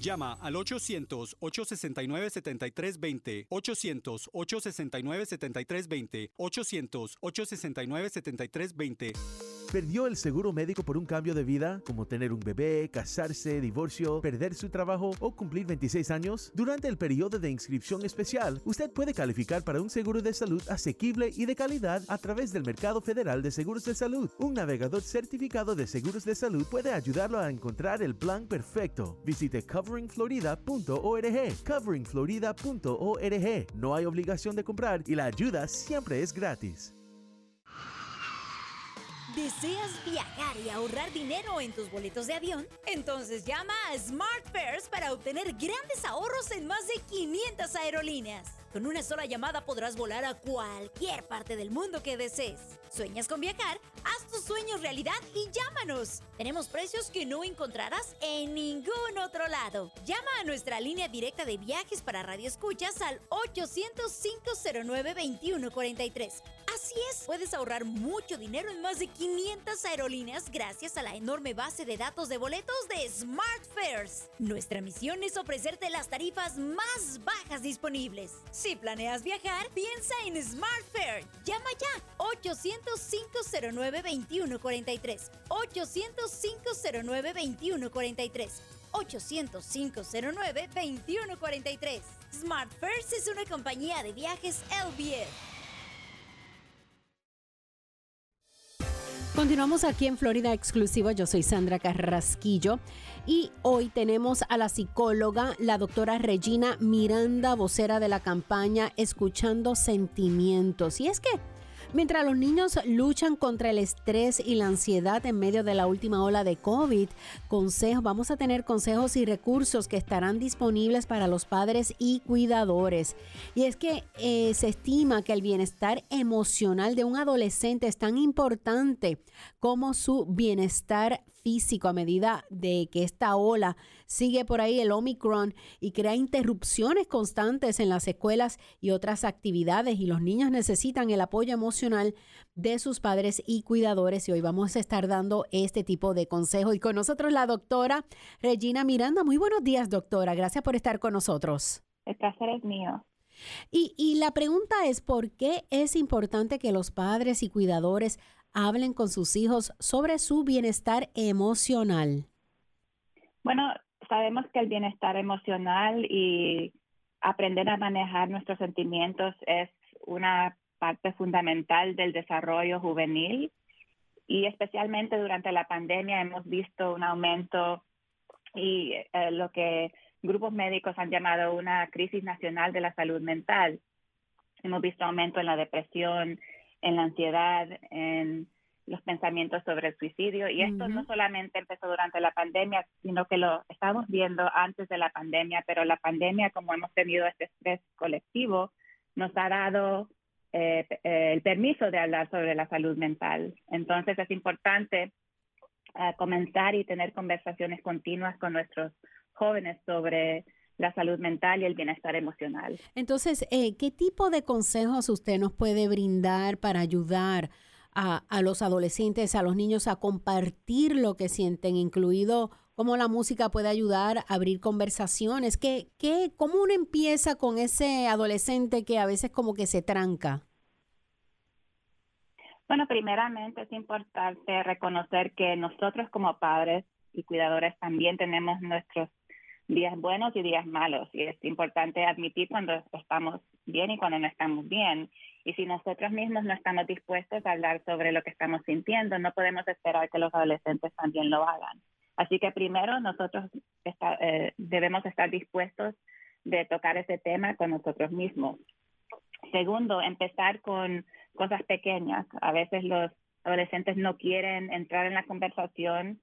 Llama al 800-869-7320, 800-869-7320, 800-869-7320. ¿Perdió el seguro médico por un cambio de vida, como tener un bebé, casarse, divorcio, perder su trabajo o cumplir 26 años? Durante el periodo de inscripción especial, usted puede calificar para un seguro de salud asequible y de calidad a través del Mercado Federal de Seguros de Salud. Un navegador certificado de seguros de salud puede ayudarlo a encontrar el plan perfecto. Visite coveringflorida.org. Coveringflorida.org. No hay obligación de comprar y la ayuda siempre es gratis. ¿Deseas viajar y ahorrar dinero en tus boletos de avión? Entonces llama a Smart Fares para obtener grandes ahorros en más de 500 aerolíneas. Con una sola llamada podrás volar a cualquier parte del mundo que desees. ¿Sueñas con viajar? Haz tus sueños realidad y llámanos. Tenemos precios que no encontrarás en ningún otro lado. Llama a nuestra línea directa de viajes para radioescuchas al 800-509-2143. Así es, puedes ahorrar mucho dinero en más de 500 aerolíneas gracias a la enorme base de datos de boletos de Smart Fares. Nuestra misión es ofrecerte las tarifas más bajas disponibles. Si planeas viajar, piensa en Smart Fare. Llama ya 800-509-2143. 800-509-2143. 800-509-2143. Smart First es una compañía de viajes LBF. Continuamos aquí en Florida Exclusiva. Yo soy Sandra Carrasquillo y hoy tenemos a la psicóloga, la doctora Regina Miranda, vocera de la campaña Escuchando Sentimientos. Y es que Mientras los niños luchan contra el estrés y la ansiedad en medio de la última ola de COVID, consejos, vamos a tener consejos y recursos que estarán disponibles para los padres y cuidadores. Y es que eh, se estima que el bienestar emocional de un adolescente es tan importante como su bienestar físico a medida de que esta ola sigue por ahí el Omicron y crea interrupciones constantes en las escuelas y otras actividades y los niños necesitan el apoyo emocional de sus padres y cuidadores y hoy vamos a estar dando este tipo de consejo y con nosotros la doctora Regina Miranda. Muy buenos días doctora, gracias por estar con nosotros. El placer es mío. Y, y la pregunta es, ¿por qué es importante que los padres y cuidadores hablen con sus hijos sobre su bienestar emocional? Bueno, sabemos que el bienestar emocional y aprender a manejar nuestros sentimientos es una parte fundamental del desarrollo juvenil y especialmente durante la pandemia hemos visto un aumento y eh, lo que grupos médicos han llamado una crisis nacional de la salud mental. Hemos visto aumento en la depresión, en la ansiedad, en los pensamientos sobre el suicidio. Y esto no solamente empezó durante la pandemia, sino que lo estábamos viendo antes de la pandemia, pero la pandemia, como hemos tenido este estrés colectivo, nos ha dado eh, eh, el permiso de hablar sobre la salud mental. Entonces es importante eh, comenzar y tener conversaciones continuas con nuestros jóvenes sobre la salud mental y el bienestar emocional. Entonces, ¿qué tipo de consejos usted nos puede brindar para ayudar a, los adolescentes, a los niños a compartir lo que sienten, incluido cómo la música puede ayudar a abrir conversaciones. ¿Qué, qué, ¿Cómo uno empieza con ese adolescente que a veces como que se tranca? Bueno, primeramente es importante reconocer que nosotros como padres y cuidadores también tenemos nuestros días buenos y días malos y es importante admitir cuando estamos bien y cuando no estamos bien. Y si nosotros mismos no estamos dispuestos a hablar sobre lo que estamos sintiendo, no podemos esperar que los adolescentes también lo hagan. Así que primero nosotros eh, debemos estar dispuestos de tocar ese tema con nosotros mismos. Segundo, empezar con cosas pequeñas. A veces los adolescentes no quieren entrar en la conversación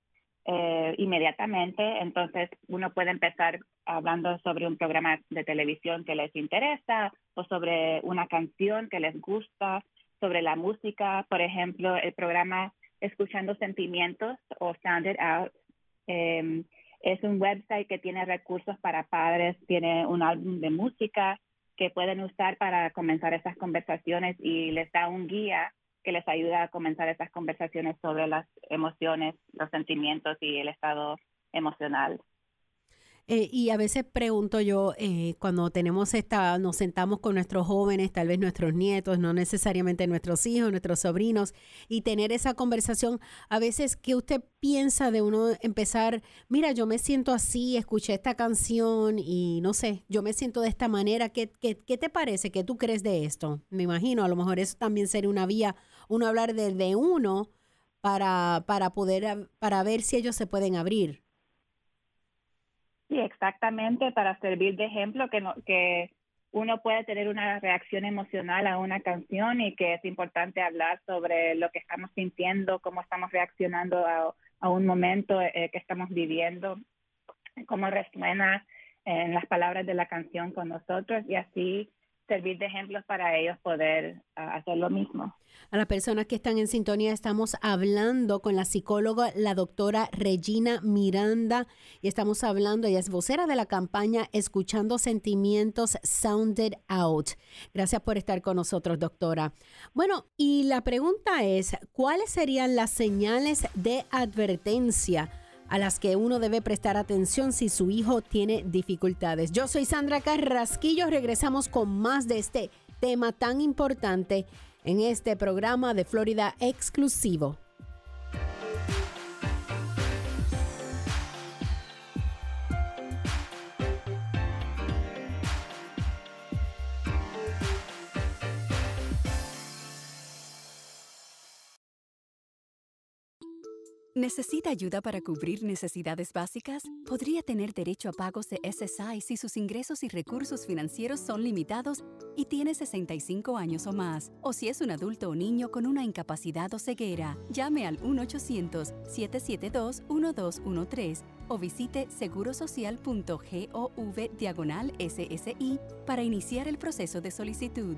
eh, inmediatamente, entonces uno puede empezar hablando sobre un programa de televisión que les interesa o sobre una canción que les gusta, sobre la música, por ejemplo, el programa Escuchando Sentimientos o Sounded Out. Em, es un website que tiene recursos para padres, tiene un álbum de música que pueden usar para comenzar esas conversaciones y les da un guía que les ayuda a comenzar esas conversaciones sobre las emociones, los sentimientos y el estado emocional. Eh, y a veces pregunto yo, eh, cuando tenemos esta, nos sentamos con nuestros jóvenes, tal vez nuestros nietos, no necesariamente nuestros hijos, nuestros sobrinos, y tener esa conversación, a veces, ¿qué usted piensa de uno empezar, mira, yo me siento así, escuché esta canción y no sé, yo me siento de esta manera, ¿qué, qué, qué te parece? ¿Qué tú crees de esto? Me imagino, a lo mejor eso también sería una vía, uno hablar de, de uno para, para poder, para ver si ellos se pueden abrir. Sí, exactamente, para servir de ejemplo que, que uno puede tener una reacción emocional a una canción y que es importante hablar sobre lo que estamos sintiendo, cómo estamos reaccionando a, un momento eh, que estamos viviendo, cómo resuena en las palabras de la canción con nosotros y así servir de ejemplos para ellos poder ah, hacer lo mismo. A las personas que están en sintonía, estamos hablando con la psicóloga, la doctora Regina Miranda, y estamos hablando, ella es vocera de la campaña Escuchando Sentimientos Sounded Out. Gracias por estar con nosotros, doctora. Bueno, y la pregunta es, ¿cuáles serían las señales de advertencia? A las que uno debe prestar atención si su hijo tiene dificultades. Yo soy Sandra Carrasquillo, regresamos con más de este tema tan importante en este programa de Florida exclusivo. ¿Necesita ayuda para cubrir necesidades básicas? Podría tener derecho a pagos de SSI si sus ingresos y recursos financieros son limitados y tiene 65 años o más, o si es un adulto o niño con una incapacidad o ceguera. Llame al 1-800-772-1213 o visite segurosocial.gov diagonal SSI para iniciar el proceso de solicitud.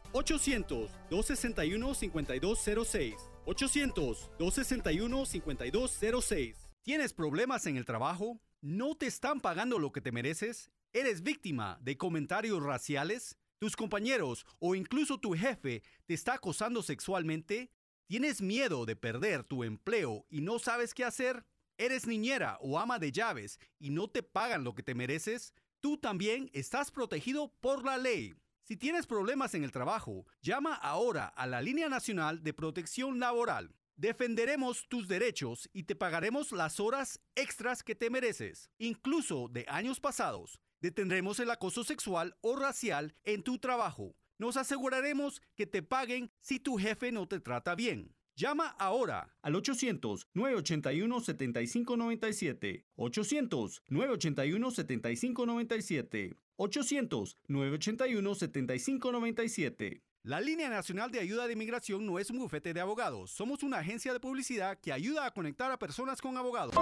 800-261-5206. 800-261-5206. ¿Tienes problemas en el trabajo? ¿No te están pagando lo que te mereces? ¿Eres víctima de comentarios raciales? ¿Tus compañeros o incluso tu jefe te está acosando sexualmente? ¿Tienes miedo de perder tu empleo y no sabes qué hacer? ¿Eres niñera o ama de llaves y no te pagan lo que te mereces? Tú también estás protegido por la ley. Si tienes problemas en el trabajo, llama ahora a la Línea Nacional de Protección Laboral. Defenderemos tus derechos y te pagaremos las horas extras que te mereces, incluso de años pasados. Detendremos el acoso sexual o racial en tu trabajo. Nos aseguraremos que te paguen si tu jefe no te trata bien. Llama ahora al 800-981-7597. 800-981-7597. 800-981-7597. La Línea Nacional de Ayuda de Inmigración no es un bufete de abogados. Somos una agencia de publicidad que ayuda a conectar a personas con abogados.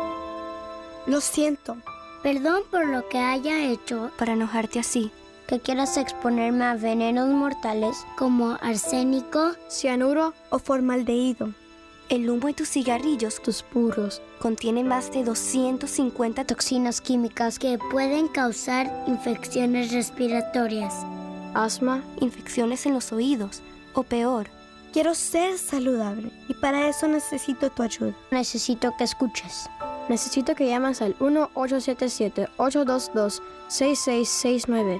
Lo siento. Perdón por lo que haya hecho para enojarte así. Que quieras exponerme a venenos mortales como arsénico, cianuro o formaldehído. El humo de tus cigarrillos, tus puros, contienen más de 250 toxinas químicas que pueden causar infecciones respiratorias, asma, infecciones en los oídos o peor. Quiero ser saludable y para eso necesito tu ayuda. Necesito que escuches. Necesito que llames al 1-877-822-6669.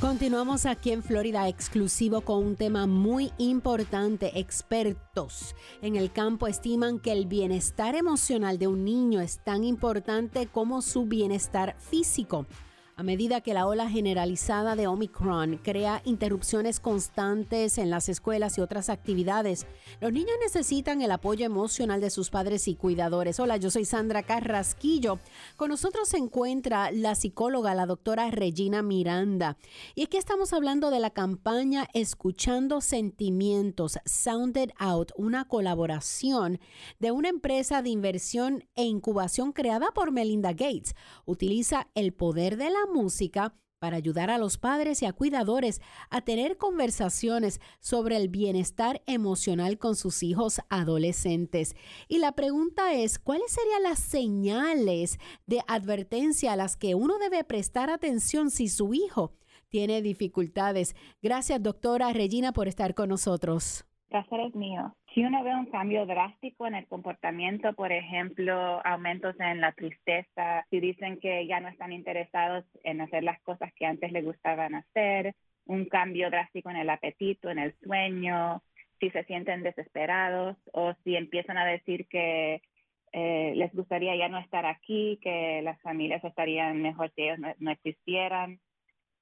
Continuamos aquí en Florida exclusivo con un tema muy importante. Expertos en el campo estiman que el bienestar emocional de un niño es tan importante como su bienestar físico. A medida que la ola generalizada de Omicron crea interrupciones constantes en las escuelas y otras actividades, los niños necesitan el apoyo emocional de sus padres y cuidadores. Hola, yo soy Sandra Carrasquillo. Con nosotros se encuentra la psicóloga, la doctora Regina Miranda. Y aquí estamos hablando de la campaña Escuchando Sentimientos, Sounded Out, una colaboración de una empresa de inversión e incubación creada por Melinda Gates. Utiliza el poder de la música para ayudar a los padres y a cuidadores a tener conversaciones sobre el bienestar emocional con sus hijos adolescentes. Y la pregunta es, ¿cuáles serían las señales de advertencia a las que uno debe prestar atención si su hijo tiene dificultades? Gracias, doctora Regina, por estar con nosotros. es mío. Si uno ve un cambio drástico en el comportamiento, por ejemplo, aumentos en la tristeza, si dicen que ya no están interesados en hacer las cosas que antes les gustaban hacer, un cambio drástico en el apetito, en el sueño, si se sienten desesperados o si empiezan a decir que eh, les gustaría ya no estar aquí, que las familias estarían mejor si ellos no, no existieran.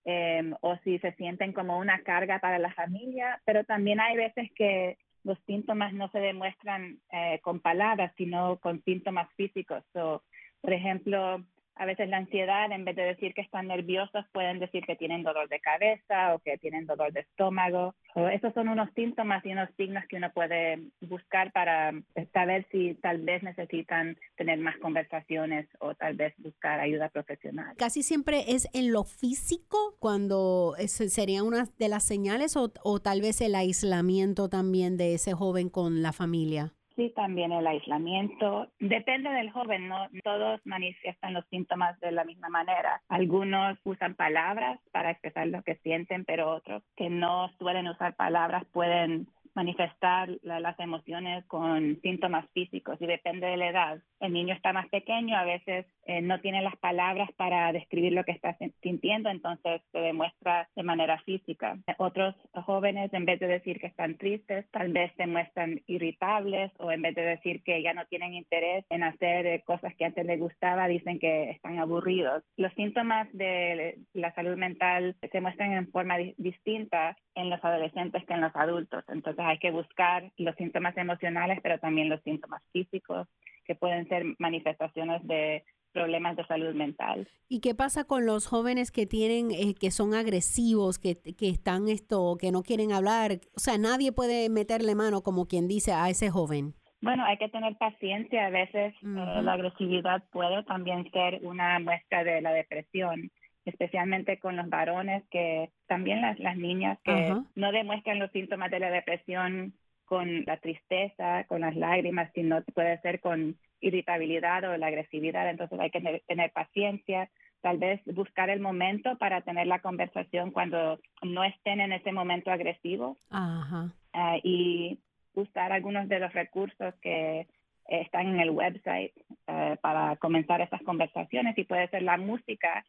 Em, o si se sienten como una carga para la familia, pero también hay veces que los síntomas no se demuestran eh, con palabras, sino con síntomas físicos. So, por ejemplo, a veces la ansiedad, en vez de decir que están nerviosos, pueden decir que tienen dolor de cabeza o que tienen dolor de estómago. O esos son unos síntomas y unos signos que uno puede buscar para saber si tal vez necesitan tener más conversaciones o tal vez buscar ayuda profesional. Casi siempre es en lo físico cuando sería una de las señales o, o tal vez el aislamiento también de ese joven con la familia. También el aislamiento. Depende del joven, no todos manifiestan los síntomas de la misma manera. Algunos usan palabras para expresar lo que sienten, pero otros que no suelen usar palabras pueden manifestar las emociones con síntomas físicos y depende de la edad. El niño está más pequeño, a veces eh, no tiene las palabras para describir lo que está sintiendo, entonces se demuestra de manera física. Otros jóvenes, en vez de decir que están tristes, tal vez se muestran irritables o en vez de decir que ya no tienen interés en hacer eh, cosas que antes les gustaba, dicen que están aburridos. Los síntomas de la salud mental se muestran en forma distinta en los adolescentes que en los adultos. Entonces hay que buscar los síntomas emocionales, pero también los síntomas físicos, que pueden ser manifestaciones de problemas de salud mental. ¿Y qué pasa con los jóvenes que tienen, eh, que son agresivos, que, que están esto, que no quieren hablar? O sea, nadie puede meterle mano, como quien dice, a ese joven. Bueno, hay que tener paciencia. A veces eh, la agresividad puede también ser una muestra de la depresión especialmente con los varones, que también las, las niñas que no demuestran los síntomas de la depresión con la tristeza, con las lágrimas, sino puede ser con irritabilidad o la agresividad. Entonces hay que tener, paciencia, tal vez buscar el momento para tener la conversación cuando no estén en ese momento agresivo Ajá. Ah, y usar algunos de los recursos que están en el website eh, para comenzar esas conversaciones y puede ser la música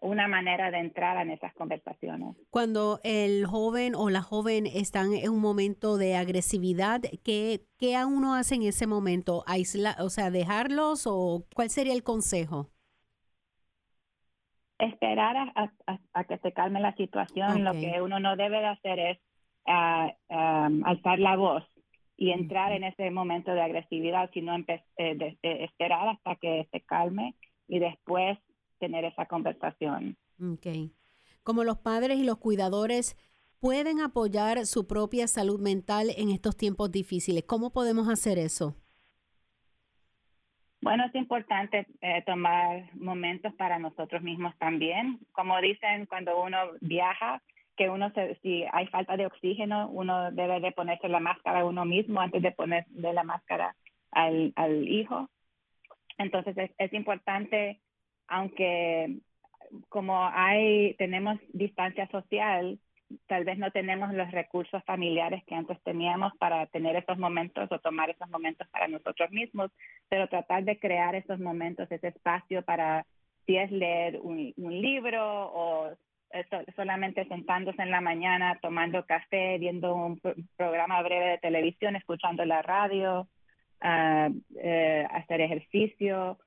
una manera de entrar en esas conversaciones. Cuando el joven o la joven están en un momento de agresividad, ¿qué, qué a uno hace en ese momento? ¿Aisla, o sea, dejarlos o cuál sería el consejo? Esperar a, que se calme la situación. Lo que uno no debe de hacer es ah, alzar la voz y entrar en ese momento de agresividad, sino eh, esperar hasta que se calme y después tener esa conversación. Ok. Como los padres y los cuidadores pueden apoyar su propia salud mental en estos tiempos difíciles, ¿cómo podemos hacer eso? Bueno, es importante eh, tomar momentos para nosotros mismos también. Como dicen, cuando uno viaja, que uno se, si hay falta de oxígeno, uno debe de ponerse la máscara uno mismo antes de ponerle la máscara al, al hijo. Entonces es, es importante aunque como hay, tenemos distancia social, tal vez no tenemos los recursos familiares que antes teníamos para tener esos momentos o tomar esos momentos para nosotros mismos, pero tratar de crear esos momentos, ese espacio para si es leer un, libro o solamente sentándose en la mañana, tomando café, viendo un programa breve de televisión, escuchando la radio, uh, hacer ejercicio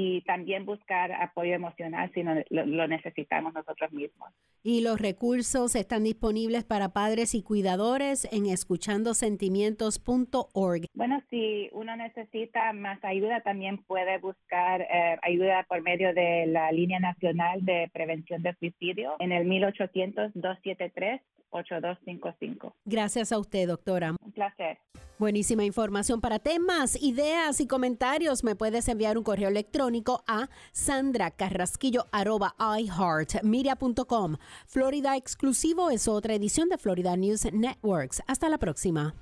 y también buscar apoyo emocional si lo, necesitamos nosotros mismos. Y los recursos están disponibles para padres y cuidadores en escuchandosentimientos.org. Bueno, si uno necesita más ayuda, también puede buscar eh, ayuda por medio de la línea nacional de prevención de suicidio en el 1800-273. 8255. Gracias a usted, doctora. Un placer. Buenísima información para temas, ideas y comentarios. Me puedes enviar un correo electrónico a sandracarrasquillo.iheartmedia.com. Florida Exclusivo es otra edición de Florida News Networks. Hasta la próxima.